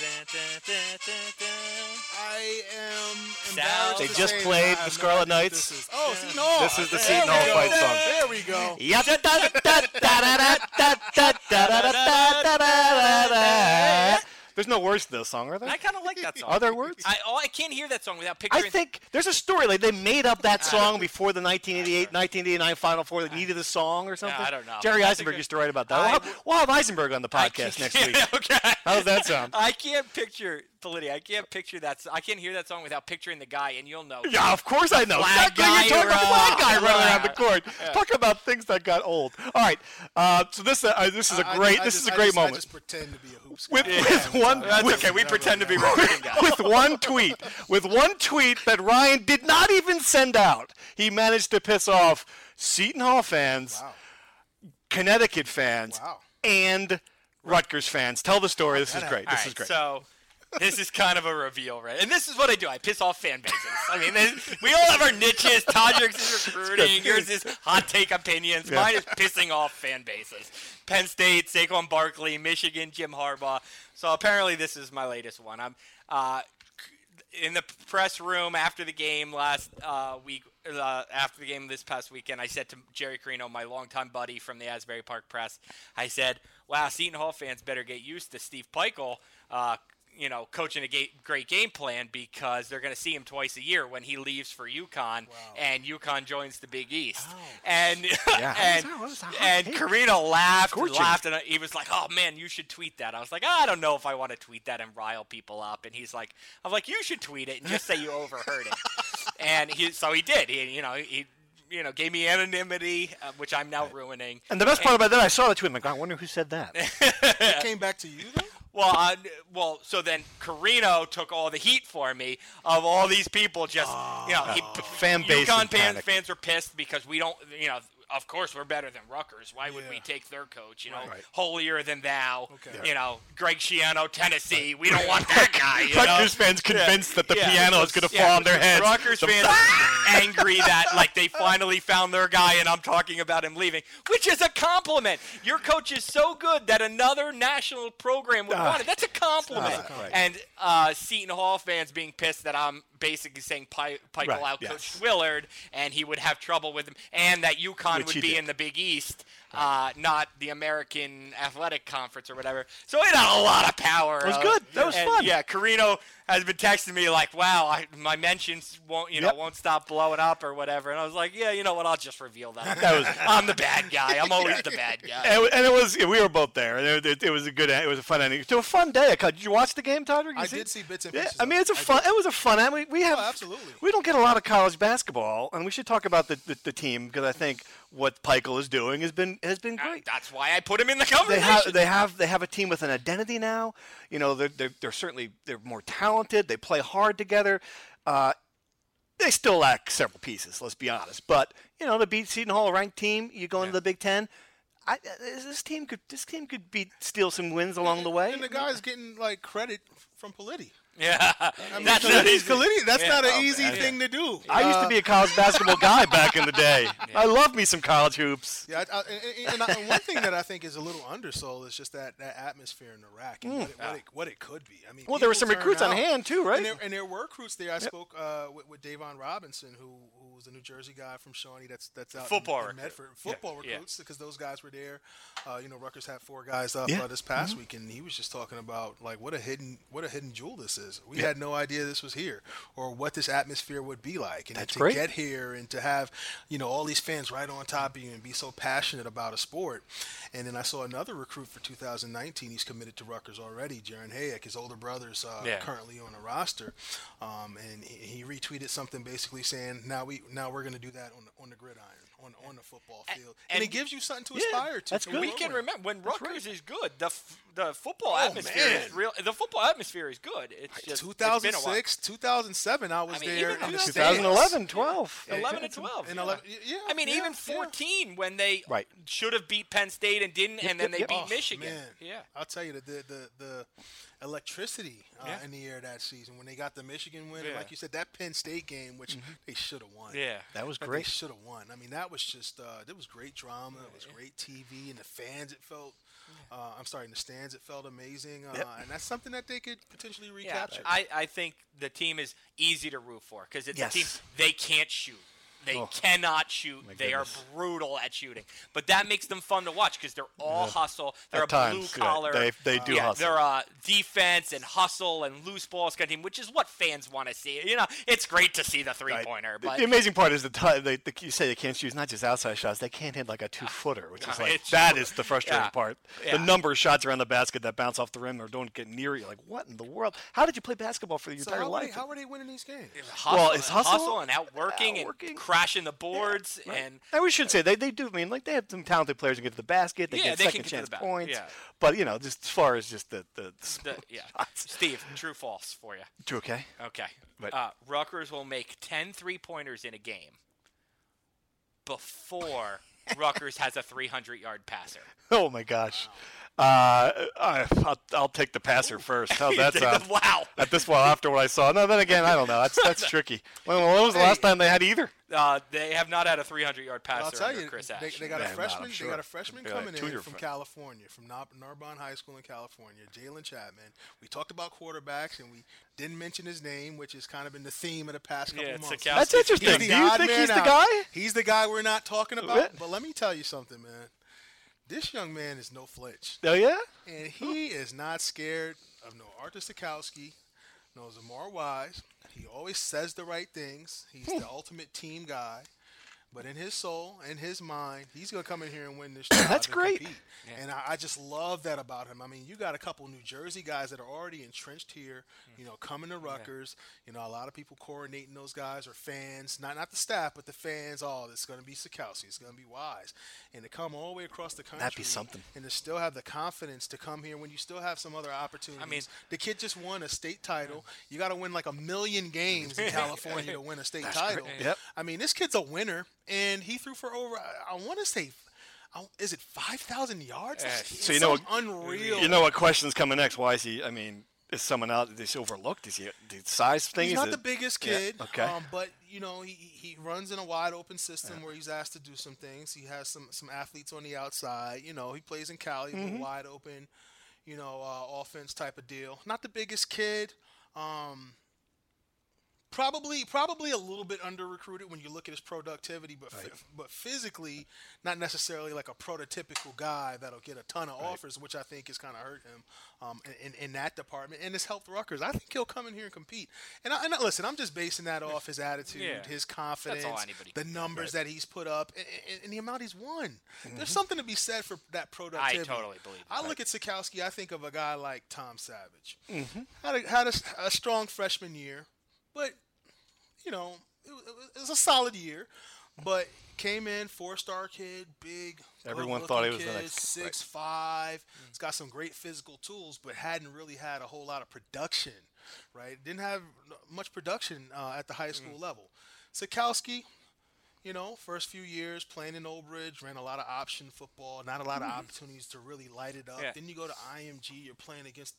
I am embarrassed. They to just say played that the have no Scarlet what Knights. This is. Oh, Seton Hall. This is the There Seton we Hall go. fight song. There we go. Yep. Da- da- da- da- da- da- da- da- da- da- da- da- da- da- There's no words to this song, are there? I kind of like that song. Are there words? I, oh, I can't hear that song without pictures. I picturing. think there's a story like they made up that song before the 1988 1989 Final Four. They needed a song or something. I don't know. Jerry That's Eisenberg good- used to write about that. I We'll have, we'll have Eisenberg on the podcast next week. okay. How does that sound? I can't picture Politi. I can't picture that. s- I can't hear that song without picturing the guy, and you'll know. Yeah, of course I know. flag Exactly. guy You're talking about the flag guy running around the court. Talk about things that got old. All right. Uh, so this uh, this is a great just- I this just- is a I great just- I moment. just pretend to be a hoops With, guy. with one, That's with, okay. We pretend to be really recruiting guys. with one tweet, with one tweet that Ryan did not even send out, he managed to piss off Seton Hall fans, Wow. Connecticut fans, Wow. and Rutgers fans. Tell the story. This is great. All This right, is great. So this is kind of a reveal, right? And this is what I do. I piss off fan bases. I mean, this- we all have our niches. Todderick's is recruiting. Yours is hot take opinions. Yeah. Mine is pissing off fan bases. Penn State, Saquon Barkley, Michigan, Jim Harbaugh. So apparently this is my latest one. I'm uh, in the press room after the game last uh, week, uh, after the game this past weekend, I said to Jerry Carino, my longtime buddy from the Asbury Park Press, I said, "Wow, Seton Hall fans better get used to Steve Pikiell." Uh, you know, coaching a great game plan because they're going to see him twice a year when he leaves for UConn and UConn joins the Big East. And Yeah. and, That was a hot and take. Carino laughed and Scorching. laughed and he was like, "Oh man, you should tweet that." I was like, "I don't know if I want to tweet that and rile people up." And he's like, "I'm like, you should tweet it and just say you overheard it." and he so he did. He you know he you know gave me anonymity, uh, which I'm now ruining. and the best part about that, I saw the tweet. I'm like, I wonder who said that. It came back to you though. Well, uh, well, so then Carino took all the heat for me of all these people just, you know, he, Fan base UConn fans, panic. fans are pissed because we don't, you know, of course we're better than Rutgers. Why would we take their coach? You know, Right. holier than thou. Okay. You know, Greg Schiano, Tennessee. We don't want that guy. You know? Rutgers fans convinced that the Yeah. piano is going to Yeah. fall on their heads. Rutgers So- fans angry that like they finally found their guy, and I'm talking about him leaving, which is a compliment. Your coach is so good that another national program would Ah. want it. That's a compliment. That's right. And uh, Seton Hall fans being pissed that I'm basically saying Pi- Pikiell Right, out yes. Willard, and he would have trouble with him, and that UConn Which would be did. in the Big East. Uh, not the American Athletic Conference or whatever. So it had a lot of power. It was uh, good. That was and, fun. Yeah, Carino has been texting me like, "Wow, I, my mentions won't, you know, Yep. won't stop blowing up or whatever." And I was like, "Yeah, you know what? I'll just reveal that. That was- I'm the bad guy. I'm always the bad guy." And, and it was we were both there. and It, it, it was a good. It was a fun ending. To a fun day. Did you watch the game, Todd? I see did see bits and Yeah, pieces. I mean, it's a it. Fun. did. It was a fun. I mean, we have Oh, absolutely. We don't get a lot of college basketball, and we should talk about the, the, the team because I think what Pikiell is doing has been has been great. That's why I put him in the They conversation. have they have they have a team with an identity now. You know, they're they're, they're certainly they're more talented. They play hard together. Uh, they still lack several pieces. Let's be honest. But you know, to beat Seton Hall, a ranked team, you go into the Big Ten. I, uh, this team could this team could beat steal some wins along the way. And the guy's getting like credit from Politi. Yeah, I mean, that's not Politi's easy. Politi. That's Yeah. not an Oh, easy man. thing to do. I used to Uh, be a college basketball guy back in the day. I love me some college hoops. Yeah, I, I, and, and, I, and one thing that I think is a little undersold is just that, that atmosphere in Iraq and what, it, what, it, what it could be. I mean. Well, there were some turn recruits on hand too, right? And there, and there were recruits there. I spoke uh, with, with Davon Robinson, who who was the New Jersey guy from Shawnee. That's that's out Football in, in recruit. Medford. Football yeah. recruits because those guys were there. Uh, you know, Rutgers had four guys up Yeah. Mm-hmm. uh, this past week, and he was just talking about like what a hidden what a hidden jewel this is. We had no idea this was here or what this atmosphere would be like, and That's to great. get here and to have you know all these fans right on top of you and be so passionate about a sport. And then I saw another recruit for 2019. He's committed to Rutgers already. Jaron Hayek, his older brother's uh, Yeah. currently on the roster, um, and he, he retweeted something basically saying, "Now we now we're going to do that on the, on the gridiron." On, on the football field, and, and- it gives you something to Yeah, aspire to. that's to good. we can remember when Rutgers is good. The f- the football Oh, atmosphere is real. The football atmosphere is good. It's just it's been a while. 2006, 2007, I was I mean, there even 2011, 12. 11 and 12. And yeah. 11 yeah, I mean, yeah, even yeah. 14 when they Right. should have beat Penn State and didn't, and then yep, they yep. beat Oh, Michigan. Man. Yeah. I'll tell you the the the, the electricity uh, Yeah. in the air that season when they got the Michigan win. and Yeah. Like you said, that Penn State game, which they should have won. Yeah. That was But great. They should have won. I mean, that was just uh, it was great drama. It was great TV, and the fans. It felt. Uh, I'm sorry, in the stands, it felt amazing, uh, Yep. and that's something that they could potentially Yeah, recapture. I, I think the team is easy to root for because it's Yes. a team they can't shoot. They cannot shoot. They are brutal at shooting. But that makes them fun to watch because they're all hustle. They're At a blue times, yeah, collar. they- they do yeah, hustle. They're uh, defense and hustle and loose balls kind of team, which is what fans want to see. You know, it's great to see the three pointer, The- but the amazing part is the time they, the, you say they can't shoot not just outside shots; they can't hit like a two footer, which is like it's that true. is the frustrating Yeah. part. Yeah. The number of shots around the basket that bounce off the rim or don't get near you. Like what in the world? How did you play basketball for your So entire how, are they, life? how are they winning these games? hustle, Well, it's and hustle, and outworking, outworking. and crashing the boards and And we should say they, they do. I mean, like they have some talented players who get to the basket. They Yeah, get they can second get chance points. yeah. But you know, just as far as just the the, the, yeah. shots. Steve, true false for you. True. okay? Okay. But- uh, Rutgers will make 10 three pointers in a game before Rutgers has a 300 yard passer. Oh my gosh. Uh, I, I'll, I'll take the passer first. How's that sound? wow. At this point, after what I saw, no. Then again, I don't know. That's that's tricky. When, when was the last time they had either? Uh, they have not had a 300 yard But I'll passer tell under you, Chris they, Ash. they got Yeah, a I'm freshman. not, I'm They got a freshman They're like coming in from fr- California, from Nar- Narbonne High School in California, Jalen Chapman. We talked about quarterbacks, and we didn't mention his name, which has kind of been the theme of the past couple Yeah, months. Sitkowski. That's He's interesting. Do you think man he's the guy? He's the guy we're not talking about. But let me tell you something, man. This young man is no flinch, Oh yeah. and he is not scared of no Artur Sitkowski, no Zamar Wise. He always says the right things. He's hmm. the ultimate team guy. But in his soul, in his mind, he's gonna come in here and win this. job That's and great. compete. And I, I just love that about him. I mean, you got a couple New Jersey guys that are already entrenched here. Hmm. You know, coming to Rutgers. You know, a lot of people coordinating those guys are fans, not not the staff, but the fans. All Oh, it's gonna be Sitkowski. It's gonna be Wise. And to come all the way across the country, That'd be something. and to still have the confidence to come here when you still have some other opportunities. I mean, the kid just won a state title. You got to win like a million games in California to win a state title. Yep. I mean, this kid's a winner, and he threw for over. I, I want to say, is it five thousand yards? It's So you know unreal. You know what question's coming next? Why is he? I mean, is someone out? Is he overlooked? Is he the size thing? He's is not it- the biggest Yeah, kid, okay. um, but you know he, he runs in a wide open system where he's asked to do some things. He has some some athletes on the outside. You know he plays in Cali, Mm-hmm. wide open, you know uh, offense type of deal. Not the biggest kid. Um, Probably, probably a little bit under recruited when you look at his productivity, but phy- but physically, not necessarily like a prototypical guy that'll get a ton of offers, which I think has kind of hurt him um, in, in, in that department, and it's helped Rutgers. I think he'll come in here and compete. And, I, and I- listen, I'm just basing that off his attitude, Yeah. his confidence, the can do, numbers that he's put up, and, and, and the amount he's won. There's something to be said for that productivity. I totally believe I look at Sitkowski, I think of a guy like Tom Savage. Had a, had a, a strong freshman year, but you know, it, was- it was a solid year, but came in four star kid, big. Everyone thought he was the kid, next- six five. Hmm. He's got some great physical tools, but hadn't really had a whole lot of production. Right, didn't have much production uh, at the high hmm. school level. Sitkowski, you know, first few years playing in Old Bridge, ran a lot of option football, not a lot of hmm. opportunities to really light it up. Yeah. Then you go to IMG, you're playing against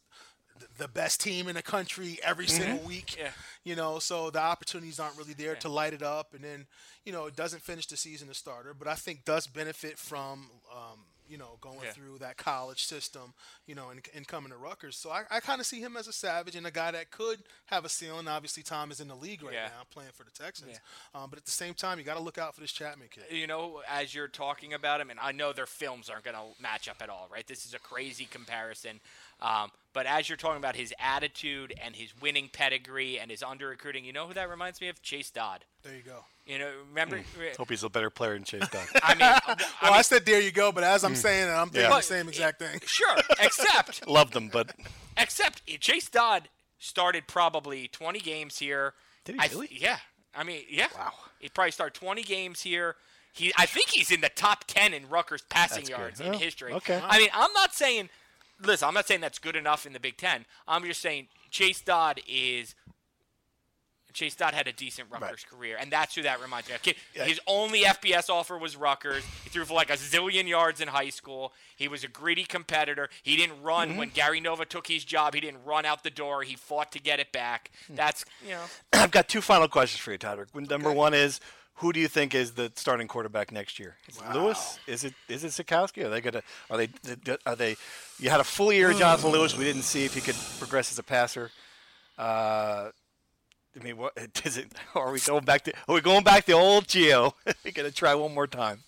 the best team in the country every single week. Yeah. You know, so the opportunities aren't really there to light it up, and then you know it doesn't finish the season as starter, but I think does benefit from. Um, you know, going Yeah. through that college system, you know, and, and coming to Rutgers. So I, I kind of see him as a savage and a guy that could have a ceiling. Obviously, Tom is in the league right Yeah. now playing for the Texans. Um, but at the same time, you got to look out for this Chapman kid. you know, as you're talking about him, and I know their films aren't going to match up at all, right? This is a crazy comparison. Um, but as you're talking about his attitude and his winning pedigree and his under recruiting, you know who that reminds me of? Chase Dodd. There you go. You know, remember? Hope he's a better player than Chase Dodd. I mean, I Well, mean, I said there you go, but as I'm saying it, I'm thinking Yeah. the same exact thing. sure, except love them, but Except Chase Dodd started probably 20 games here. Did he I th- really? yeah. I mean, yeah. Wow. He probably started 20 games here. He, I think he's in the top 10 in Rutgers passing That's good. yards in Oh, history. okay. I mean, I'm not saying, listen, I'm not saying that's good enough in the Big Ten. I'm just saying Chase Dodd is. Chase Dodd had a decent Rutgers career, and that's who that reminds me of. His only FBS offer was Rutgers. He threw for like a zillion yards in high school. He was a gritty competitor. He didn't run Mm-hmm. when Gary Nova took his job. He didn't run out the door. He fought to get it back. Hmm. That's you know. I've got two final questions for you, Tyler. Number one is, who do you think is the starting quarterback next year? Is it Lewis? Is it is it Sitkowski? Are they gonna? Are they? Are they? You had a full year of Jonathan Lewis. We didn't see if he could progress as a passer. Uh, I mean, what is it? Are we going back to? Are we going back to old Gio? We're gonna try one more time.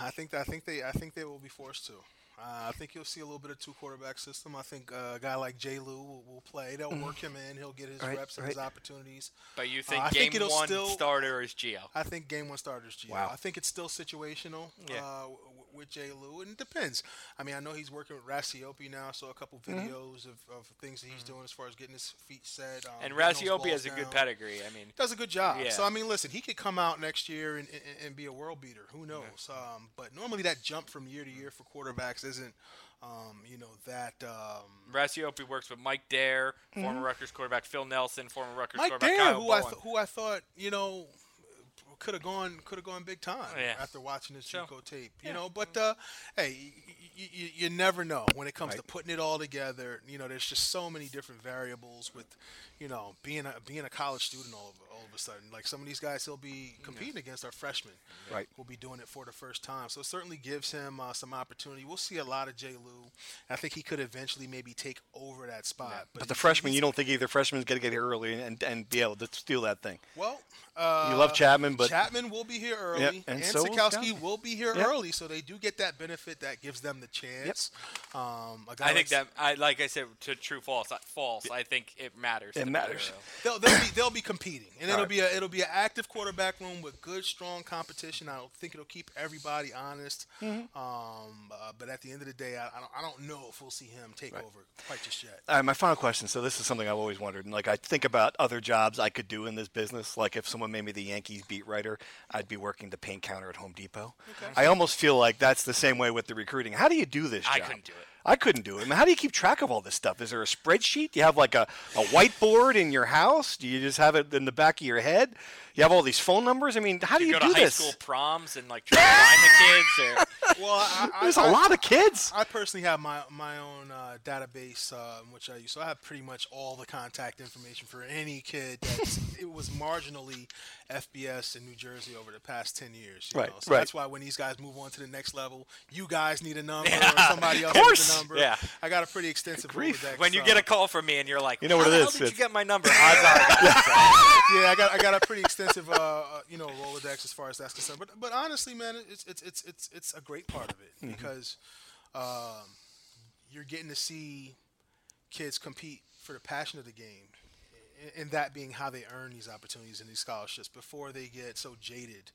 I think I think they I think they will be forced to. Uh, I think you'll see a little bit of two quarterback system. I think uh, a guy like Jay Lou will, will play. They'll work him in. He'll get his Mm-hmm. Right, reps and right. his opportunities. But you Uh, think I game think it'll one still- starter is Gio? I think game one starters Gio. Wow. I think it's still situational Yeah. With Jay Lou, and it depends. I mean, I know he's working with Rasiopi now, so a couple Mm-hmm. videos of, of things that he's doing as far as getting his feet set. Um, And Rasiopi has a good pedigree. I mean, Does a good job. Yeah. So I mean, listen, he could come out next year and, and, and be a world beater. Who knows? Um, but normally that jump from year to year for quarterbacks isn't, um, you know, that. Um, works with Mike Dare, former Rutgers quarterback Phil Nelson, former Rutgers Mike quarterback Dare, Kyle who I th- who I thought you know could have gone could have gone big time Yeah. after watching his Sure. Tape. You know, but uh, hey, you, you, you never know when it comes to putting it all together. You know, there's just so many different variables with, you know, being a being a college student all of all of a sudden. Like some of these guys he'll be competing against are freshmen. Right. Will be doing it for the first time. So it certainly gives him uh, some opportunity. We'll see a lot of Jay Lou. I think he could eventually maybe take over that spot. But the he- freshman, you don't think either freshman's gonna get here early and, and be able to steal that thing. Well, uh, You love Chapman, but Chapman will be here early, Yep, and, and so will Sitkowski Sitkowski. will be here Yep. early, so they do get that benefit that gives them the chance. Um, a guy I like think that I like I said to true false uh, false. I think it matters. It matters. They'll, they'll be they'll be competing, and it'll be a it'll be an active quarterback room with good, strong competition. I don't think it'll keep everybody honest. Mm-hmm. Um, uh, but at the end of the day, I, I don't I don't know if we'll see him take over quite just yet. All right, my final question. So this is something I've always wondered. And like I think about other jobs I could do in this business. Like if someone made me the Yankees beat writer, I'd be working the paint counter at Home Depot. I almost feel like that's the same way with the recruiting. How do you do this? I couldn't do it. I couldn't do it. I mean, how do you keep track of all this stuff? Is there a spreadsheet? Do you have like a, a whiteboard in your house? Do you just have it in the back of your head? You have all these phone numbers? I mean, how do You, you, go do to high this? school proms and like try to find the kids. Or, Well, I, I, There's I, a lot of kids. I personally have my my own uh, database, uh, which I use. So I have pretty much all the contact information for any kid that it was marginally FBS in New Jersey over the past ten years. You Right, know? So right. that's why when these guys move on to the next level, you guys need a number Yeah, or somebody else needs a number. Yeah. I got a pretty extensive grief. Rolodex, when you uh, get a call from me and you're like, You know what How it the is? hell did you get my number? I got it. yeah, I got I got a pretty extensive uh, uh, you know Rolodex as far as that's concerned. But but honestly, man, it's it's it's it's it's a great part of it Mm-hmm. because um, you're getting to see kids compete for the passion of the game, and- that being how they earn these opportunities and these scholarships before they get so jaded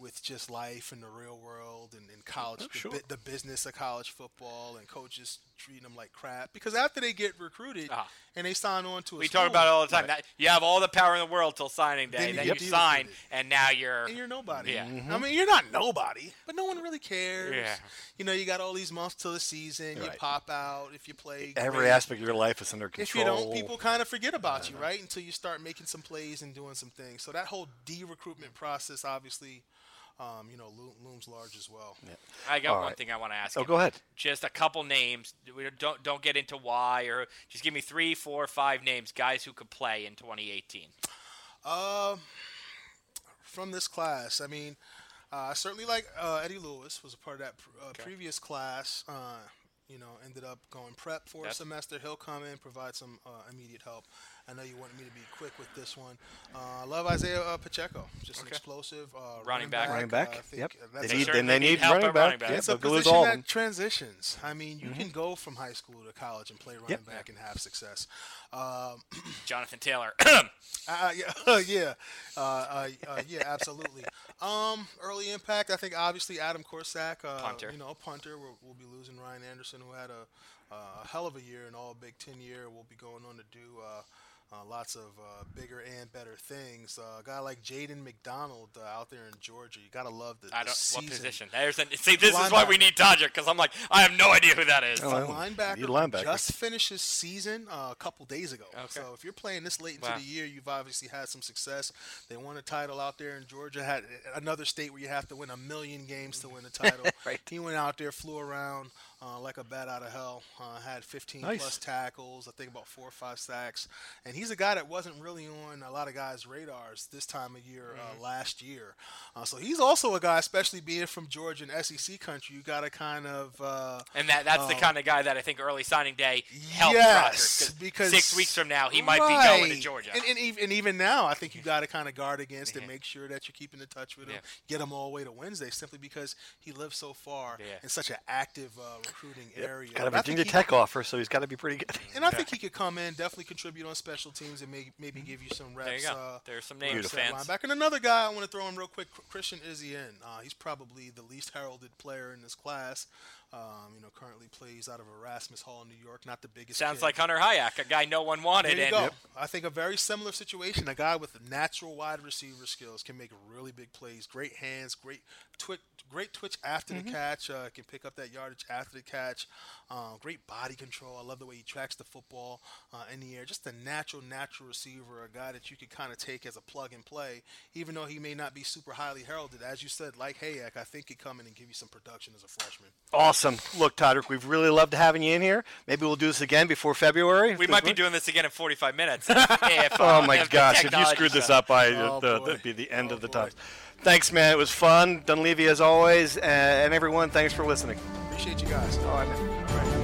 with just life and the real world and, and college, oh, the, sure. bu- the business of college football and coaches treating them like crap. Because after they get recruited Ah. and they sign on to a We school, talk about it all the time. That you have all the power in the world till signing day. Then Then, you you sign, with and now you're. and you're nobody. Yeah. I mean, you're not nobody, but no one really cares. Yeah. You know, you got all these months till the season. You pop out if you play. Every great. aspect of your life is under control If you don't, people kind of forget about you, right? Until you start making some plays and doing some things. So that whole de-recruitment process, obviously, um, you know, lo- looms large as well. I got All one right. thing I want to ask. Oh, you. go ahead. Just a couple names. We don't don't get into why or just give me three, four, five names, guys who could play in 2018. Um, from this class, I mean, uh, I certainly like uh, Eddie Lewis was a part of that pr- uh, previous class. Uh, you know, ended up going prep for a semester. He'll come in, provide some uh, immediate help. I know you wanted me to be quick with this one. Uh, love Isaiah uh, Pacheco, just an explosive uh, Running back. Running Uh, back. I think yep. that's They need, Sure, then they they need need help running back. running back. Yeah, it's a position all that them. transitions. I mean, Mm-hmm. you can go from high school to college and play running back and have success. Um, Jonathan Taylor. Uh, yeah, yeah, uh, uh, uh, yeah, absolutely. Um, early impact. I think obviously Adam Korsak, uh, Punter. You know, punter. We'll, we'll be losing Ryan Anderson, who had a, a hell of a year in all Big Ten year. We'll be going on to do. Uh, lots of uh, bigger and better things. Uh, a guy like Jaden McDonald uh, out there in Georgia, you gotta love the, I don't. season. What position? There's an, see, this is why we need Todderick because I'm like, I have no idea who that is. Oh, A well, linebacker, you who linebacker. just finished his season uh, a couple days ago. Okay. So if you're playing this late into Wow. the year, you've obviously had some success. They won a title out there in Georgia. Had another state where you have to win a million games to win a title. Right. He went out there, flew around, uh, like a bat out of hell. Uh, had 15 Nice. plus tackles, I think about four or five sacks, and he's a guy that wasn't really on a lot of guys' radars this time of year Mm-hmm. uh, last year. Uh, so he's also a guy, especially being from Georgia and SEC country. You got to kind of uh, And that that's the Um, kind of guy that I think early signing day helps yes, Rutgers, because six weeks from now he might be going to Georgia. And, and, even, and even now, I think you got to kind of guard against and make sure that you're keeping in touch with him. Yeah. Get him all the way to Wednesday, simply because he lives so far Yeah. in such an active uh, recruiting area. Got a But Virginia he- Tech offer, so he's got to be pretty good. And I think he could come in, definitely contribute on special teams, and maybe maybe give you some reps. there you go. Uh, There's some where names, he's fans. Linebacker. And another guy I want to throw in real quick, Christian Izien. Uh, he's probably the least heralded player in this class. Um, you know, currently plays out of Erasmus Hall in New York. Not the biggest. Sounds kid. like Hunter Hayek, a guy no one wanted. There you and go. I think a very similar situation. A guy with natural wide receiver skills can make really big plays. Great hands, great twitch, great twitch after Mm-hmm. the catch. Uh, can pick up that yardage after the catch. Um, great body control. I love the way he tracks the football uh, in the air. Just a natural, natural receiver. A guy that you could kind of take as a plug and play, even though he may not be super highly heralded. As you said, like Hayek, I think could come in and give you some production as a freshman. Awesome. Look, Todderick, we've really loved having you in here. Maybe we'll do this again before February. We might be doing this again in 45 minutes. if, Oh uh, my if gosh! If you technology screwed this up, I Oh, uh, boy. that'd be the end Oh, of the boy. times. Thanks, man. It was fun. Dunleavy, as always, and everyone, thanks for listening. Appreciate you guys. All right, man. All right.